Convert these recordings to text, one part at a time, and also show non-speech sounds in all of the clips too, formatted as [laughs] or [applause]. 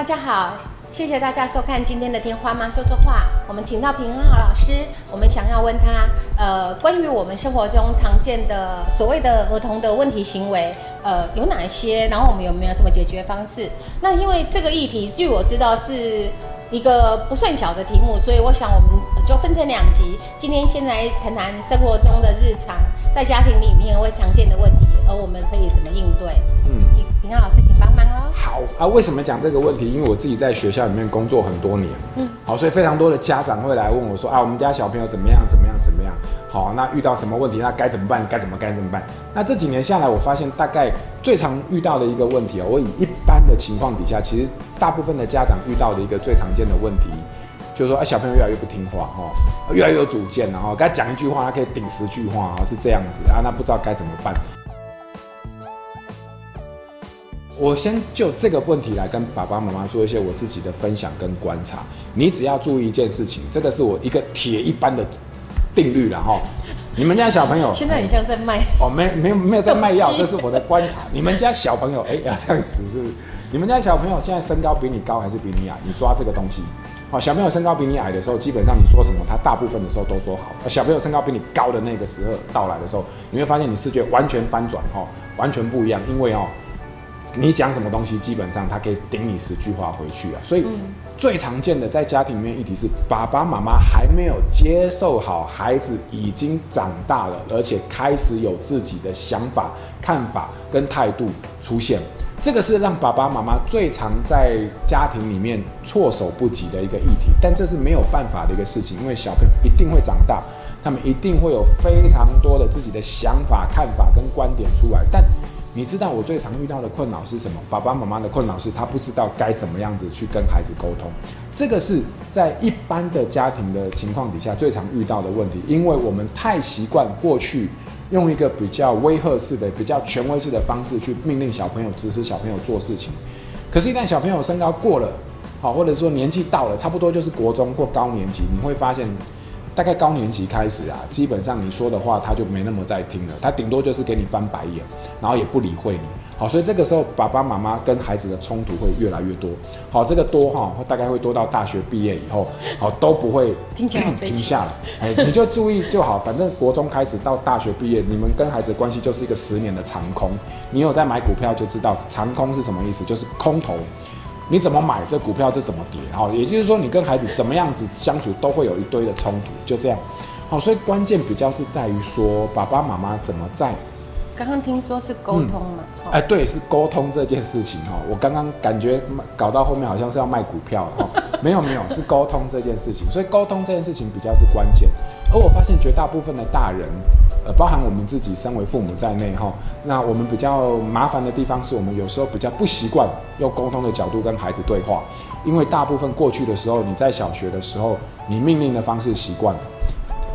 大家好，谢谢大家收看今天的《天花妈说说话》。我们请到平安老师，我们想要问他，呃，关于我们生活中常见的所谓的儿童的问题行为，呃，有哪些？然后我们有没有什么解决方式？那因为这个议题，据我知道是一个不算小的题目，所以我想我们就分成两集。今天先来谈谈生活中的日常，在家庭里面会常见的问题，而我们可以什么应对？嗯，请平安老师请帮忙哦。好啊，为什么讲这个问题？因为我自己在学校里面工作很多年，嗯，好，所以非常多的家长会来问我说啊，我们家小朋友怎么样，怎么样，怎么样？好，那遇到什么问题，那该怎么办？该怎么该怎么办？那这几年下来，我发现大概最常遇到的一个问题啊，我以一般的情况底下，其实大部分的家长遇到的一个最常见的问题，就是说啊，小朋友越来越不听话哈，越来越有主见，然后该讲一句话，他可以顶十句话啊，是这样子啊，那不知道该怎么办。我先就这个问题来跟爸爸妈妈做一些我自己的分享跟观察。你只要注意一件事情，这个是我一个铁一般的定律了哈。你们家小朋友 [laughs] 现在很像在卖哦，没没有没有在卖药，这是我的观察。你们家小朋友哎要这样子是，你们家小朋友现在身高比你高还是比你矮？你抓这个东西。好，小朋友身高比你矮的时候，基本上你说什么，他大部分的时候都说好。小朋友身高比你高的那个时候到来的时候，你会发现你视觉完全翻转哈，完全不一样，因为哦。你讲什么东西，基本上他可以顶你十句话回去啊。所以最常见的在家庭里面议题是，爸爸妈妈还没有接受好孩子已经长大了，而且开始有自己的想法、看法跟态度出现。这个是让爸爸妈妈最常在家庭里面措手不及的一个议题。但这是没有办法的一个事情，因为小朋友一定会长大，他们一定会有非常多的自己的想法、看法跟观点出来，但。你知道我最常遇到的困扰是什么？爸爸妈妈的困扰是他不知道该怎么样子去跟孩子沟通，这个是在一般的家庭的情况底下最常遇到的问题，因为我们太习惯过去用一个比较威吓式的、比较权威式的方式去命令小朋友、指使小朋友做事情，可是，一旦小朋友身高过了，好，或者说年纪到了，差不多就是国中或高年级，你会发现。大概高年级开始啊，基本上你说的话他就没那么在听了，他顶多就是给你翻白眼，然后也不理会你。好，所以这个时候爸爸妈妈跟孩子的冲突会越来越多。好，这个多哈，大概会多到大学毕业以后，好都不会停停下来。哎，你就注意就好，反正国中开始到大学毕业，你们跟孩子关系就是一个十年的长空。你有在买股票就知道长空是什么意思，就是空头。你怎么买这股票，这怎么跌？哈，也就是说，你跟孩子怎么样子相处，都会有一堆的冲突，就这样。好，所以关键比较是在于说，爸爸妈妈怎么在。刚刚听说是沟通嘛？哎，对，是沟通这件事情哈。我刚刚感觉搞到后面好像是要卖股票哈，[laughs] 没有没有，是沟通这件事情。所以沟通这件事情比较是关键。而我发现绝大部分的大人。呃，包含我们自己身为父母在内哈，那我们比较麻烦的地方是我们有时候比较不习惯用沟通的角度跟孩子对话，因为大部分过去的时候，你在小学的时候，你命令的方式习惯了，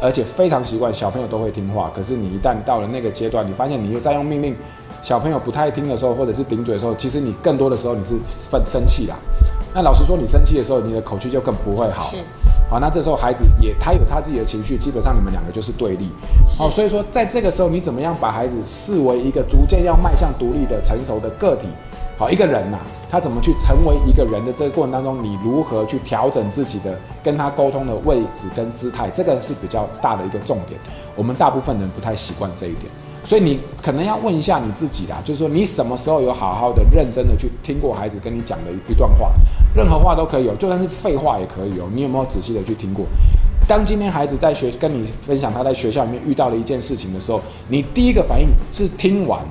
而且非常习惯，小朋友都会听话。可是你一旦到了那个阶段，你发现你又在用命令，小朋友不太听的时候，或者是顶嘴的时候，其实你更多的时候你是愤生气啦。那老实说，你生气的时候，你的口气就更不会好。好，那这时候孩子也他有他自己的情绪，基本上你们两个就是对立。好，所以说在这个时候，你怎么样把孩子视为一个逐渐要迈向独立的成熟的个体？好，一个人呐，他怎么去成为一个人的这个过程当中，你如何去调整自己的跟他沟通的位置跟姿态？这个是比较大的一个重点。我们大部分人不太习惯这一点。所以你可能要问一下你自己啦，就是说你什么时候有好好的、认真的去听过孩子跟你讲的一段话，任何话都可以有，就算是废话也可以有。你有没有仔细的去听过？当今天孩子在学跟你分享他在学校里面遇到了一件事情的时候，你第一个反应是听完。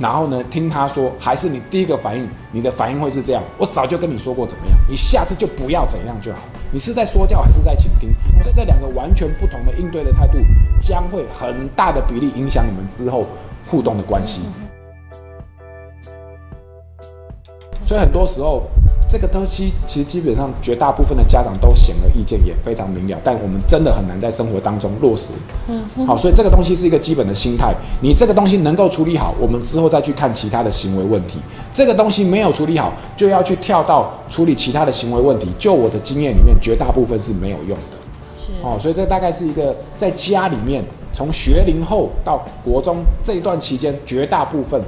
然后呢？听他说，还是你第一个反应，你的反应会是这样。我早就跟你说过怎么样，你下次就不要怎样就好。你是在说教还是在倾听？这这两个完全不同的应对的态度，将会很大的比例影响你们之后互动的关系。所以很多时候。这个东西其实基本上绝大部分的家长都显而易见，也非常明了，但我们真的很难在生活当中落实。嗯，好，所以这个东西是一个基本的心态。你这个东西能够处理好，我们之后再去看其他的行为问题。这个东西没有处理好，就要去跳到处理其他的行为问题。就我的经验里面，绝大部分是没有用的。哦，所以这大概是一个在家里面从学龄后到国中这一段期间，绝大部分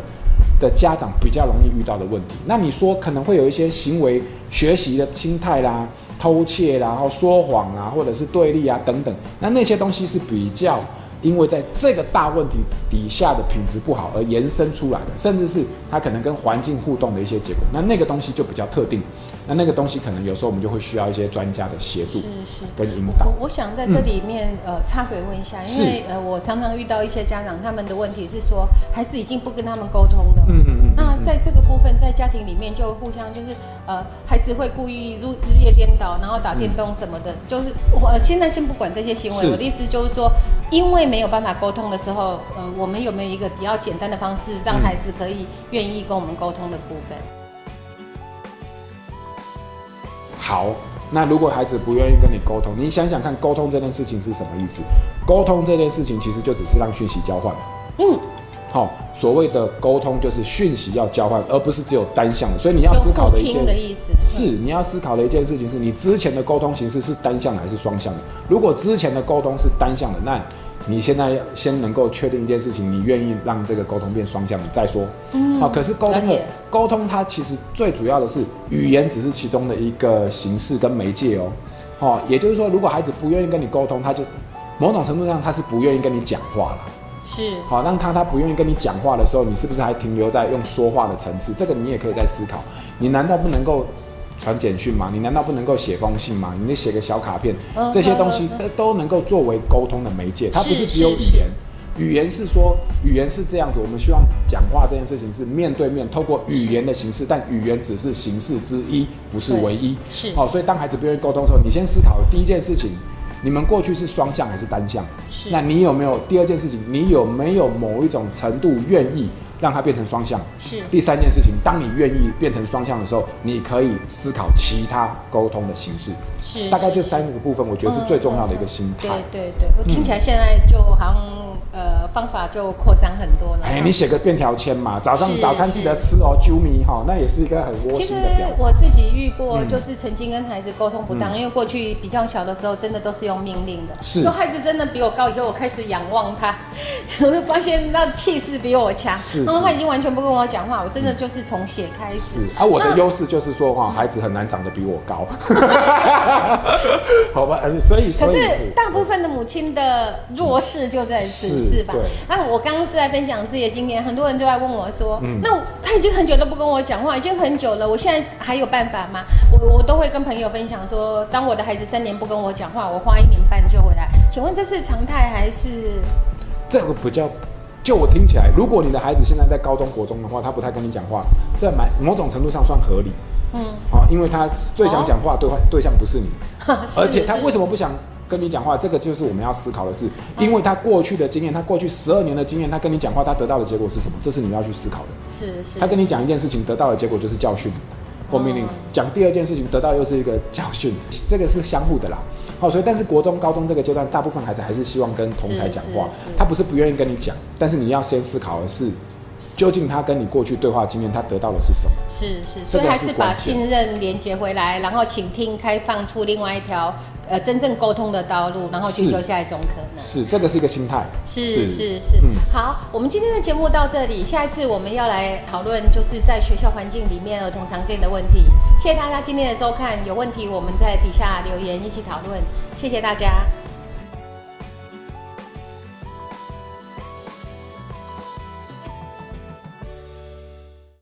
的家长比较容易遇到的问题。那你说可能会有一些行为学习的心态啦、偷窃啦、然后说谎啊，或者是对立啊等等，那那些东西是比较。因为在这个大问题底下的品质不好而延伸出来的，甚至是它可能跟环境互动的一些结果，那那个东西就比较特定。那那个东西可能有时候我们就会需要一些专家的协助，跟引导。我我想在这里面、呃插嘴问一下，因为呃我常常遇到一些家长，他们的问题是说孩子已经不跟他们沟通了。嗯那在这个部分，在家庭里面就互相就是呃孩子会故意日日夜颠倒，然后打电动什么的，就是我现在先不管这些行为，我的意思就是说，因为没有办法沟通的时候，呃我们有没有一个比较简单的方式，让孩子可以愿意跟我们沟通的部分？好，那如果孩子不愿意跟你沟通，你想想看，沟通这件事情是什么意思？沟通这件事情其实就只是让讯息交换。嗯，好、所谓的沟通就是讯息要交换，而不是只有单向的。所以你要思考的一件是你要思考的一件事情是你之前的沟通形式是单向的还是双向的？如果之前的沟通是单向的，那你现在要先能够确定一件事情，你愿意让这个沟通变双向的再说。嗯好、可是沟通的沟通它其实最主要的是语言只是其中的一个形式跟媒介哦。好、也就是说，如果孩子不愿意跟你沟通，他就某种程度上他是不愿意跟你讲话了。是好，让他他不愿意跟你讲话的时候，你是不是还停留在用说话的层次？这个你也可以再思考。你难道不能够传简讯吗？你难道不能够写封信吗？你写个小卡片，嗯这些东西都能够作为沟通的媒介。它不是只有语言，语言是说语言是这样子。我们希望讲话这件事情是面对面，透过语言的形式，但语言只是形式之一，不是唯一。是好，所以当孩子不愿意沟通的时候，你先思考第一件事情。你们过去是双向还是单向？是那你有没有第二件事情？你有没有某一种程度愿意让它变成双向？是第三件事情，当你愿意变成双向的时候，你可以思考其他沟通的形式。是，大概就是三个部分，我觉得是最重要的一个心态。对对对，我听起来现在就好像呃方法就扩张很多了。哎，你写个便条签嘛，早上早餐记得吃哦，啾咪哈，那也是一个很窝其实心的表达。我自己遇过，嗯就是曾经跟孩子沟通不当，因为过去比较小的时候，真的都是用命令的。是说孩子真的比我高以后，我开始仰望他，[laughs] 我就发现那气势比我强。是是然后他已经完全不跟我讲话，我真的就是从写开始。是啊，我的优势就是说哈，孩子很难长得比我高，[laughs] 好吧？呃所以可是大部分的母亲的弱势就在此，是是吧？那我刚刚是在分享自己的经验，很多人就在问我说，嗯那他已经很久都不跟我讲话，已经很久了，我现在还有办法吗？我我都会跟朋友分享说，当我的孩子三年不跟我讲话，我花一年半就回来。请问这是常态还是？这个比较，就我听起来，如果你的孩子现在在高中国中的话，他不太跟你讲话，这蛮某种程度上算合理嗯，啊，因为他最想讲话对话对象不是你，[laughs] 而且他为什？么不想跟你讲话？这个就是我们要思考的是，因为他过去的经验，他过去十二年的经验，他跟你讲话，他得到的结果是什么？这是你要去思考的。是是，他跟你讲一件事情，得到的结果就是教训或命令哦；讲第二件事情，得到又是一个教训，这个是相互的啦。好，所以但是国中、高中这个阶段，大部分孩子还是希望跟同才讲话他不是不愿意跟你讲，但是你要先思考的是，究竟他跟你过去对话经验，他得到的是什么？是是，所以还是把信任连接回来，然后倾听，开放出另外一条呃真正沟通的道路，然后寻求下一种可能。是，这个是一个心态。是是是，嗯好，我们今天的节目到这里，下一次我们要来讨论就是在学校环境里面儿童常见的问题。谢谢大家今天的收看，有问题我们在底下留言一起讨论，谢谢大家。